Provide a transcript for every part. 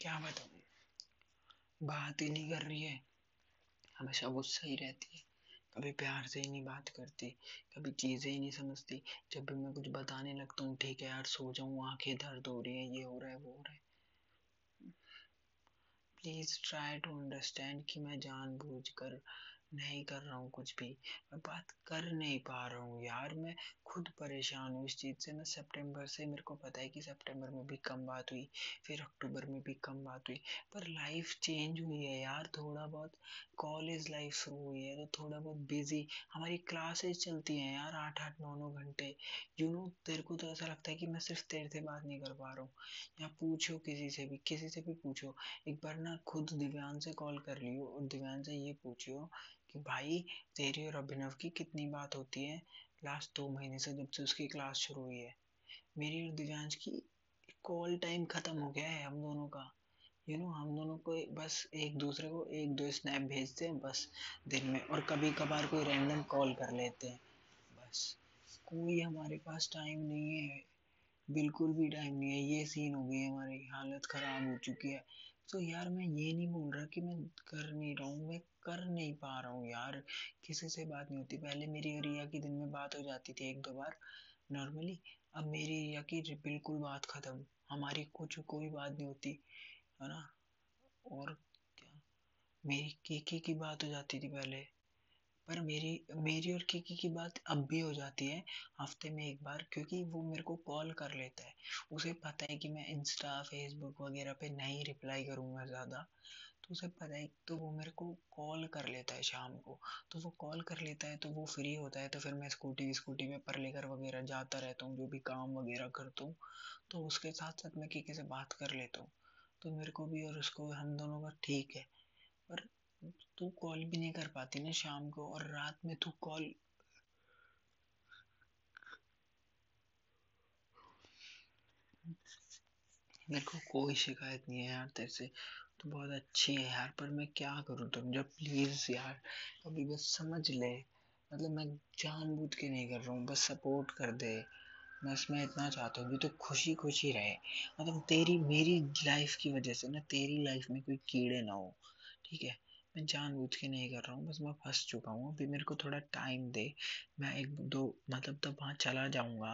क्या बताऊँ? बात ही नहीं कर रही है। हमेशा गुस्सा ही रहती है। कभी प्यार से ही नहीं बात करती, कभी चीज़ें ही नहीं समझती। जब भी मैं कुछ बताने लगता हूँ, ठीक है यार, सो जाऊँ, आँखें दर्द हो रही है, ये हो रहा है, वो हो रहा है। प्लीज़ ट्राई टू अंडरस्टैंड कि मैं जानबूझ कर नहीं कर रहा हूँ कुछ भी। मैं बात कर नहीं पा रहा हूँ यार। मैं खुद परेशान हूँ इस चीज़ से। मैं सितंबर से, मेरे को पता है कि सितंबर में भी कम बात हुई, फिर अक्टूबर में भी कम बात हुई। पर लाइफ चेंज हुई है यार। थोड़ा बहुत कॉलेज लाइफ शुरू हुई है तो थोड़ा बहुत बिज़ी। हमारी क्लासेस चलती हैं यार आठ आठ, नौ नौ घंटे। यू नो, तेरे को तो ऐसा लगता है कि मैं सिर्फ़ तेरे से बात नहीं कर पा रहा हूँ। या पूछो किसी से भी, किसी से भी पूछो। एक बार ना खुद दिव्यांग से कॉल कर लियो और दिव्यांग से ये पूछियो कि भाई तेरी और अभिनव की कितनी बात होती है? लास्ट दो महीने से जब से उसकी क्लास शुरू हुई है। मेरी और दिव्यांश की कॉल टाइम ख़त्म हो गया है हम दोनों का। यू you नो know, हम दोनों को बस एक दूसरे को एक दो स्नैप भेजते हैं बस दिन में और कभी कभार कोई रैंडम कॉल कर लेते हैं। बस कोई हमारे पास टाइम नहीं है। बिल्कुल भी टाइम नहीं है। ये सीन हो गई हमारी। हालत ख़राब हो चुकी है। तो यार मैं ये नहीं बोल रहा कि मैं कर नहीं रहा नहीं पा रहा हूँ यार। किसी से बात नहीं होती। पहले मेरी और रिया की दिन में बात हो जाती थी एक दो बार नॉर्मली अब मेरी रिया की बिल्कुल बात ख़त्म। हमारी कुछ, कोई बात नहीं होती, है ना? और क्या? मेरी केकी की बात हो जाती थी पहले। पर मेरी मेरी और किकी की बात अब भी हो जाती है, हफ़्ते में एक बार, क्योंकि वो मेरे को कॉल कर लेता है। उसे पता है कि मैं इंस्टा फेसबुक वगैरह पे नहीं रिप्लाई करूँगा ज़्यादा। तो उसे पता है तो वो मेरे को कॉल कर लेता है शाम को। तो वो कॉल कर लेता है तो वो फ्री होता है तो फिर मैं स्कूटी स्कूटी में पर लेकर वगैरह जाता रहता हूँ, जो भी काम वगैरह करता हूँ। तो उसके साथ साथ मैं किसी से बात कर लेता हूँ। तो मेरे को भी और उसको हम दोनों का ठीक है। पर तू कॉल भी नहीं कर पाती ना शाम को, और रात में तू कॉल मेरे को कोई शिकायत नहीं है यार तेरे से। तो बहुत अच्छी है यार, पर मैं क्या करूँ तुम? जब प्लीज़ यार, अभी बस समझ ले। मतलब मैं जानबूझ के नहीं कर रहा हूँ, बस सपोर्ट कर दे। बस मैं इतना चाहता हूँ कि तो खुशी खुशी रहे। मतलब तेरी, मेरी लाइफ की वजह से ना, तेरी लाइफ में कोई कीड़े ना हो, ठीक है? मैं जानबूझ के नहीं कर रहा हूँ, बस मैं फंस चुका हूँ। अभी मेरे को थोड़ा टाइम दे, मैं एक दो मतलब तब वहाँ चला जाऊँगा,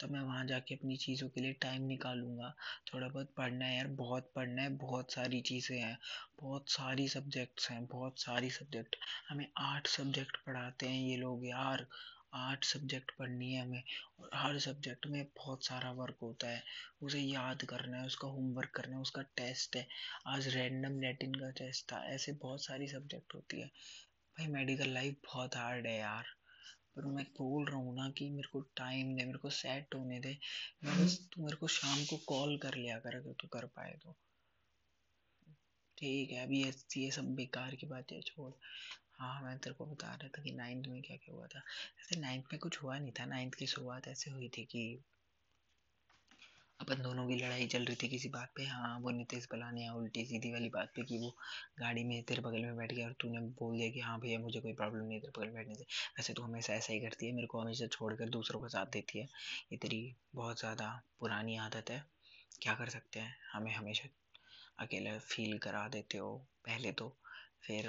तब मैं वहाँ जाके अपनी चीज़ों के लिए टाइम निकालूँगा। थोड़ा बहुत पढ़ना है यार, बहुत पढ़ना है, बहुत सारी चीज़ें हैं, बहुत सारी सब्जेक्ट्स हैं, बहुत सारी सब्जेक्ट। हमें आठ सब्जेक्ट पढ़ाते हैं ये लोग यार। आठ सब्जेक्ट पढ़नी है हमें और हर सब्जेक्ट में बहुत सारा वर्क होता है। उसे याद करना है, उसका होमवर्क करना है, उसका टेस्ट है। आज रैंडम लैटिन का टेस्ट था, ऐसे बहुत सारी सब्जेक्ट होती है। भाई मेडिकल लाइफ बहुत हार्ड है यार। पर मैं बोल रहा हूँ ना कि मेरे को टाइम दे, मेरे को सेट होने दे। मैं बस, तू मेरे को शाम को कॉल कर लिया कर, अगर तू कर पाए तो। ठीक है, अभी ये सब बेकार की बात है, छोड़। हाँ मैं तेरे को बता रहा था कि नाइन्थ में क्या क्या हुआ था। ऐसे नाइन्थ में कुछ हुआ नहीं था नाइन्थ की शुरुआत ऐसे हुई थी कि अपन दोनों की लड़ाई चल रही थी किसी बात पे। हाँ वो नितेश बलाने या उल्टी सीधी वाली बात पे कि वो गाड़ी में तेरे बगल में बैठ गया और तूने बोल दिया कि हाँ भैया, मुझे कोई प्रॉब्लम नहीं तेरे बगल में बैठने से। वैसे तो हमेशा ऐसा ही करती है, मेरे को हमेशा छोड़कर दूसरों का साथ देती है। ये तेरी बहुत ज़्यादा पुरानी आदत है। क्या कर सकते हैं? हमें हमेशा अकेला फील करा देते हो, पहले तो। फिर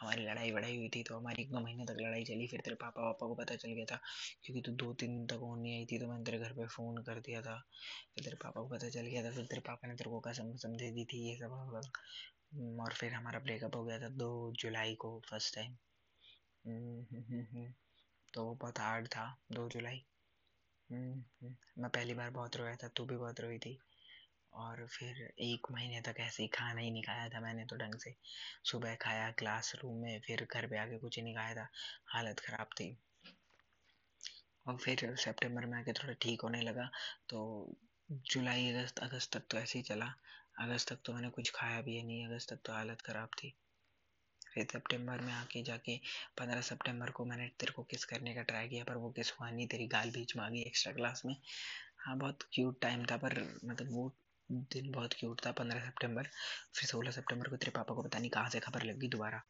हमारी लड़ाई वड़ाई हुई थी तो हमारी एक दो महीने तक लड़ाई चली, फिर तेरे पापा वापा को पता चल गया था, क्योंकि तू दो तीन दिन तक नहीं आई थी तो मैंने तेरे घर पे फ़ोन कर दिया था। फिर तेरे पापा को पता चल गया था, फिर तेरे पापा ने तेरे को कसम कसम दे दी थी ये सब और फिर हमारा ब्रेकअप हो गया था दो जुलाई को फ़र्स्ट टाइम तो वो बहुत हार्ड था, दो जुलाई। मैं पहली बार बहुत रोया था, तू भी बहुत रोई थी। और फिर एक महीने तक ऐसे ही खाना ही नहीं खाया था मैंने तो ढंग से। सुबह खाया क्लास रूम में, फिर घर पे आके कुछ ही नहीं खाया था। हालत ख़राब थी। और फिर सितंबर में आके थोड़ा ठीक होने लगा। तो जुलाई, अगस्त अगस्त तक तो ऐसे ही चला। अगस्त तक तो मैंने कुछ खाया भी नहीं, अगस्त तक तो हालत ख़राब थी। फिर सितंबर में आके जाके पंद्रह सितंबर को मैंने तेरे को किस करने का ट्राई किया, पर वो किस हुआ नहीं तेरी गाल बीच में आ गई एक्स्ट्रा क्लास में। हाँ बहुत क्यूट टाइम था, पर मतलब वो दिन बहुत क्यूट था, पंद्रह सितंबर। फिर सोलह सितंबर को तेरे पापा को पता नहीं कहाँ से खबर लग गई दोबारा।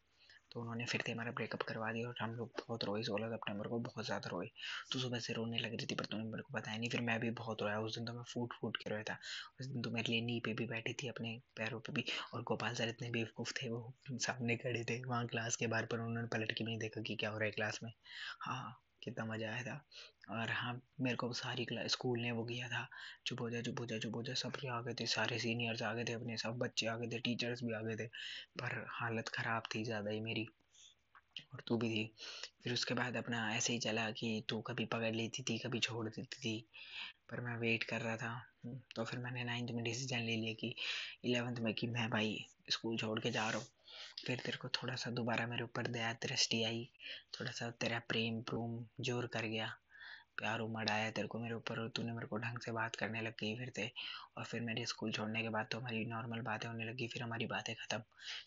तो उन्होंने फिर से हमारा ब्रेकअप करवा दिया और हम लोग बहुत रोए सोलह सितंबर को, बहुत ज़्यादा रोए। तो सुबह से रोने लग रही थी पर तुम्हें मेरे को बताया नहीं, फिर मैं भी बहुत रोया। उस दिन तो मैं फूट फूट के रोया था। उस दिन तो मेरे लिए नी पे भी बैठी थी, अपने पैरों पे भी। और गोपाल सर इतने बेवकूफ़ थे, वो सामने खड़े थे, वहाँ क्लास के बाहर पर उन्होंने पलट के भी नहीं देखा कि क्या हो रहा है क्लास में। हाँ कितना मज़ा आया था। और हाँ मेरे को सारी क्लास स्कूल ने वो किया था। चुप हो जा चुप हो जा चुप हो जा सब आ गए थे, सारे सीनियर्स आ गए थे अपने, सब बच्चे आ गए थे टीचर्स भी आ गए थे। पर हालत ख़राब थी ज़्यादा ही मेरी, और तू भी थी। फिर उसके बाद अपना ऐसे ही चला कि तू कभी पकड़ लेती थी, कभी छोड़ देती थी। पर मैं वेट कर रहा था तो फिर मैंने नाइन्थ में डिसीज़न ले लिया कि इलेवेंथ में कि मैं भाई, स्कूल छोड़ के जा रहा हूँ। फिर तेरे को थोड़ा सा दोबारा मेरे ऊपर दया, दृष्टि आई। थोड़ा सा तेरा प्रेम, प्रूम ज़ोर कर गया। प्यार उमड़ आया तेरे को मेरे ऊपर और तूने मेरे को ढंग से बात करने लग गई फिर से। और फिर मेरे स्कूल छोड़ने के बाद तो हमारी नॉर्मल बातें होने लगी, फिर हमारी बातें ख़त्म।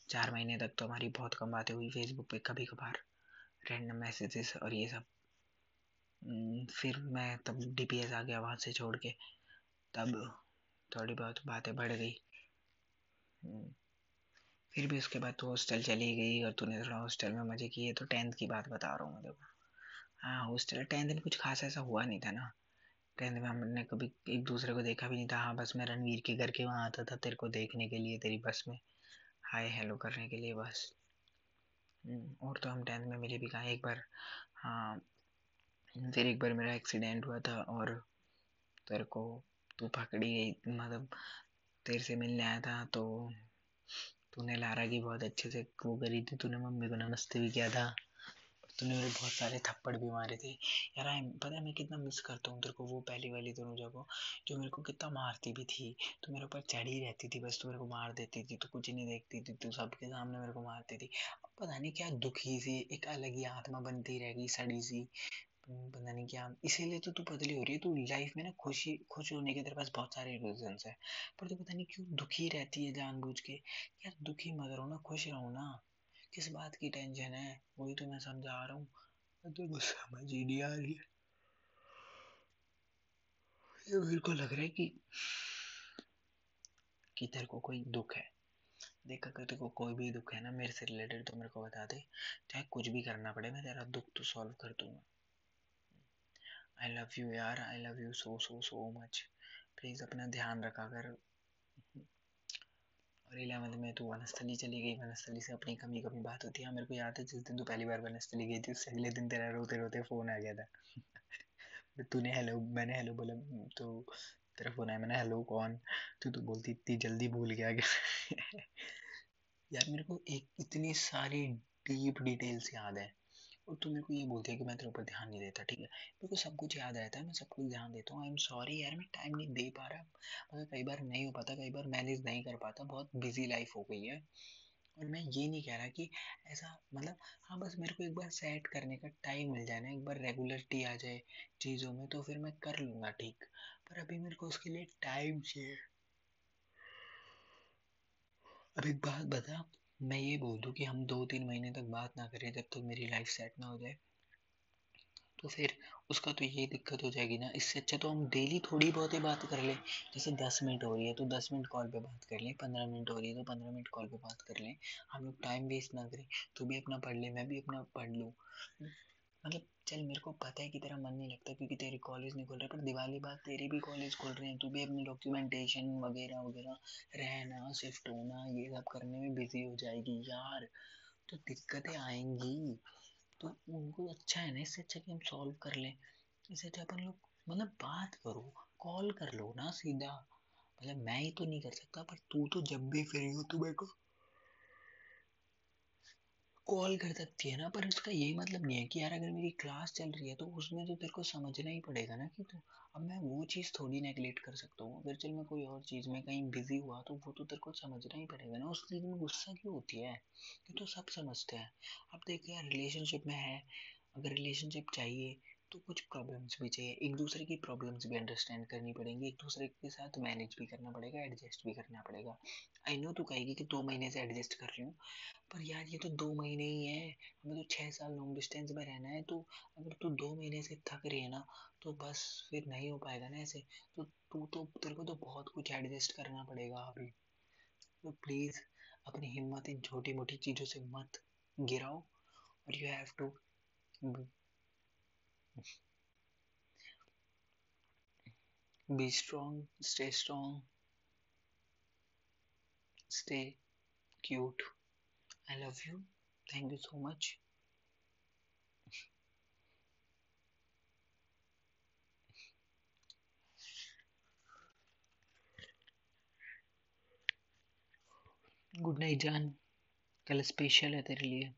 चार महीने तक तो हमारी बहुत कम बातें हुई फेसबुक पे कभी कभार रैंडम मैसेजेस और ये सब। फिर मैं तब डीपीएस आ गया वहाँ से छोड़ के। तब थोड़ी बहुत बातें बढ़ गई। फिर भी उसके बाद तू हॉस्टल चली गई और तूने थोड़ा हॉस्टल में मज़े किए तो टेंथ की बात बता रहा हूँ मैं हाँ हॉस्टल टेंथ में कुछ खास ऐसा हुआ नहीं था ना। टेंथ में हमने कभी एक दूसरे को देखा भी नहीं था। हाँ बस मैं रणवीर के घर के वहाँ आता था तेरे को देखने के लिए तेरी बस में। हाय हेलो करने के लिए बस। हम्म, और तो हम टेंथ में मिले भी कहा? एक बार हाँ फिर एक बार मेरा एक्सीडेंट हुआ था और तेरे को तू पकड़ी गई मतलब तेरे से मिलने आया था तो तूने लारा की बहुत अच्छे से वो करी थी, तूने मम्मी को नमस्ते भी किया था तूने मेरे बहुत सारे थप्पड़ भी मारे थे। यार, आई पता है मैं कितना मिस करता हूँ तेरे को, वो पहली वाली दोनों जगह, जो मेरे को कितना मारती भी थी। तो मेरे ऊपर चढ़ी रहती थी, बस तू मेरे को मार देती थी तो कुछ नहीं देखती थी, तू सबके सामने मेरे को मारती थी। अब पता नहीं क्या दुखी सी एक अलग ही आत्मा बनती रहेगी, सड़ी सी। पता नहीं क्या इसीलिए तो तू पतली हो रही है, तू लाइफ में ना खुशी खुश होने के तेरे पास बहुत सारे रीजन है। पर तू पता नहीं क्यों दुखी रहती है जानबूझ के। यार दुखी मत रहो ना, खुश रहो ना। किस बात की टेंशन है? वही तो मैं समझा रहा हूँ। को समझ ही नहीं आ रही ये मेरे को लग रहा है कि कि तेरे को कोई दुख है। देख, अगर तेरे को कोई भी दुख है ना, मेरे से रिलेटेड तो मेरे को बता दे। चाहे कुछ भी करना पड़े, मैं तेरा दुख तो सॉल्व कर दूँगा। आई लव यू यार. I love you so so so much please अपना ध्यान रखा कर और इलेवंथ में तू वनस्थली चली गई, वनस्थली से अपनी कमी कमी बात होती है। मेरे को याद है, जिस दिन तू पहली बार वनस्थली गई थी, उससे अगले दिन तेरा रोते रोते फ़ोन आ गया था। तूने हेलो मैंने हेलो बोला तो तेरा फ़ोन आया, मैंने हेलो कौन? तो तू बोलती, इतनी जल्दी भूल गया क्या? यार, मेरे को एक, इतनी सारी डीप डिटेल्स याद है। और तू मेरे को ये बोलती है कि मैं तेरे ऊपर ध्यान नहीं देता, ठीक है? मेरे को सब कुछ याद रहता है, मैं सब कुछ ध्यान देता हूँ। आई एम सॉरी यार, मैं टाइम नहीं दे पा रहा। मतलब कई बार नहीं हो पाता, कई बार मैनेज नहीं कर पाता, बहुत बिज़ी लाइफ हो गई है। और मैं ये नहीं कह रहा कि ऐसा मतलब हाँ बस मेरे को एक बार सेट करने का टाइम मिल जाए ना, एक बार रेगुलरिटी आ जाए चीज़ों में तो फिर मैं कर लूँगा, ठीक? पर अभी मेरे को उसके लिए टाइम चाहिए। अब एक बात बता मैं ये बोल दूँ कि हम दो तीन महीने तक बात ना करें जब तक तो मेरी लाइफ सेट ना हो जाए। तो फिर उसका तो ये दिक्कत हो जाएगी ना, इससे अच्छा तो हम डेली थोड़ी बहुत ही बात कर लें। जैसे दस मिनट हो रही है तो दस मिनट कॉल पे बात कर लें, पंद्रह मिनट हो रही है तो पंद्रह मिनट कॉल पे बात कर लें। हम लोग टाइम वेस्ट ना करें तो भी अपना पढ़ लें, मैं भी अपना पढ़ लूँ। मतलब चल, मेरे को पता है कि तेरा मन नहीं लगता क्योंकि तेरी कॉलेज नहीं खुल रहा, पर दिवाली बाद तेरी भी कॉलेज खुल रहे हैं, तू भी अपनी डॉक्यूमेंटेशन वगैरह वगैरह, रहना शिफ्ट होना, ये सब करने में बिज़ी हो जाएगी यार। तो दिक्कतें आएँगी। तो उनको अच्छा है ना, इससे अच्छा कि हम सॉल्व कर लें। इससे अच्छा अपन लोग मतलब बात करो कॉल कर लो ना सीधा। मतलब मैं ही तो नहीं कर सकता, पर तू तो जब भी फ्री हो तो मेरे को कॉल कर सकती है ना, पर उसका यही मतलब नहीं है कि यार अगर मेरी क्लास चल रही है तो उसमें तो तेरे को समझना ही पड़ेगा ना कि तो अब मैं वो चीज़ थोड़ी नेगलेक्ट कर सकता हूँ। अगर चल मैं कोई और चीज़ में कहीं बिज़ी हुआ तो वो तो तेरे को समझना ही पड़ेगा ना। उस चीज़ में गुस्सा क्यों होती है? ये तो सब समझते हैं। अब देख यार रिलेशनशिप में है, अगर रिलेशनशिप चाहिए तो कुछ प्रॉब्लम्स भी चाहिए। एक दूसरे की प्रॉब्लम्स भी अंडरस्टैंड करनी पड़ेंगी, एक दूसरे के साथ मैनेज भी करना पड़ेगा एडजस्ट भी करना पड़ेगा। आई नो तू कहेगी कि दो महीने से एडजस्ट कर रही हूँ, पर यार ये तो दो महीने ही है। हमें तो छः साल लॉन्ग डिस्टेंस में रहना है तो अगर तू दो महीने से थक रही है ना तो बस फिर नहीं हो पाएगा ना ऐसे। तो तू तो तेरे को तो बहुत कुछ एडजस्ट करना पड़ेगा अभी। तो प्लीज़ अपनी हिम्मत इन छोटी मोटी चीज़ों से मत गिराओ, और you have to be strong stay strong stay cute i love you thank you so much good night जान कल स्पेशल है तेरे लिए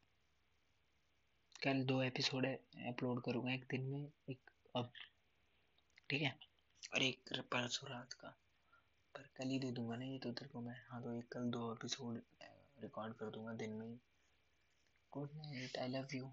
कल दो एपिसोड अपलोड करूँगा एक दिन में, एक अब, ठीक है? और एक परसों रात का, पर कल ही दे दूँगा ना ये तो तेरे को मैं। हाँ तो एक कल दो एपिसोड रिकॉर्ड कर दूँगा दिन में good night I love you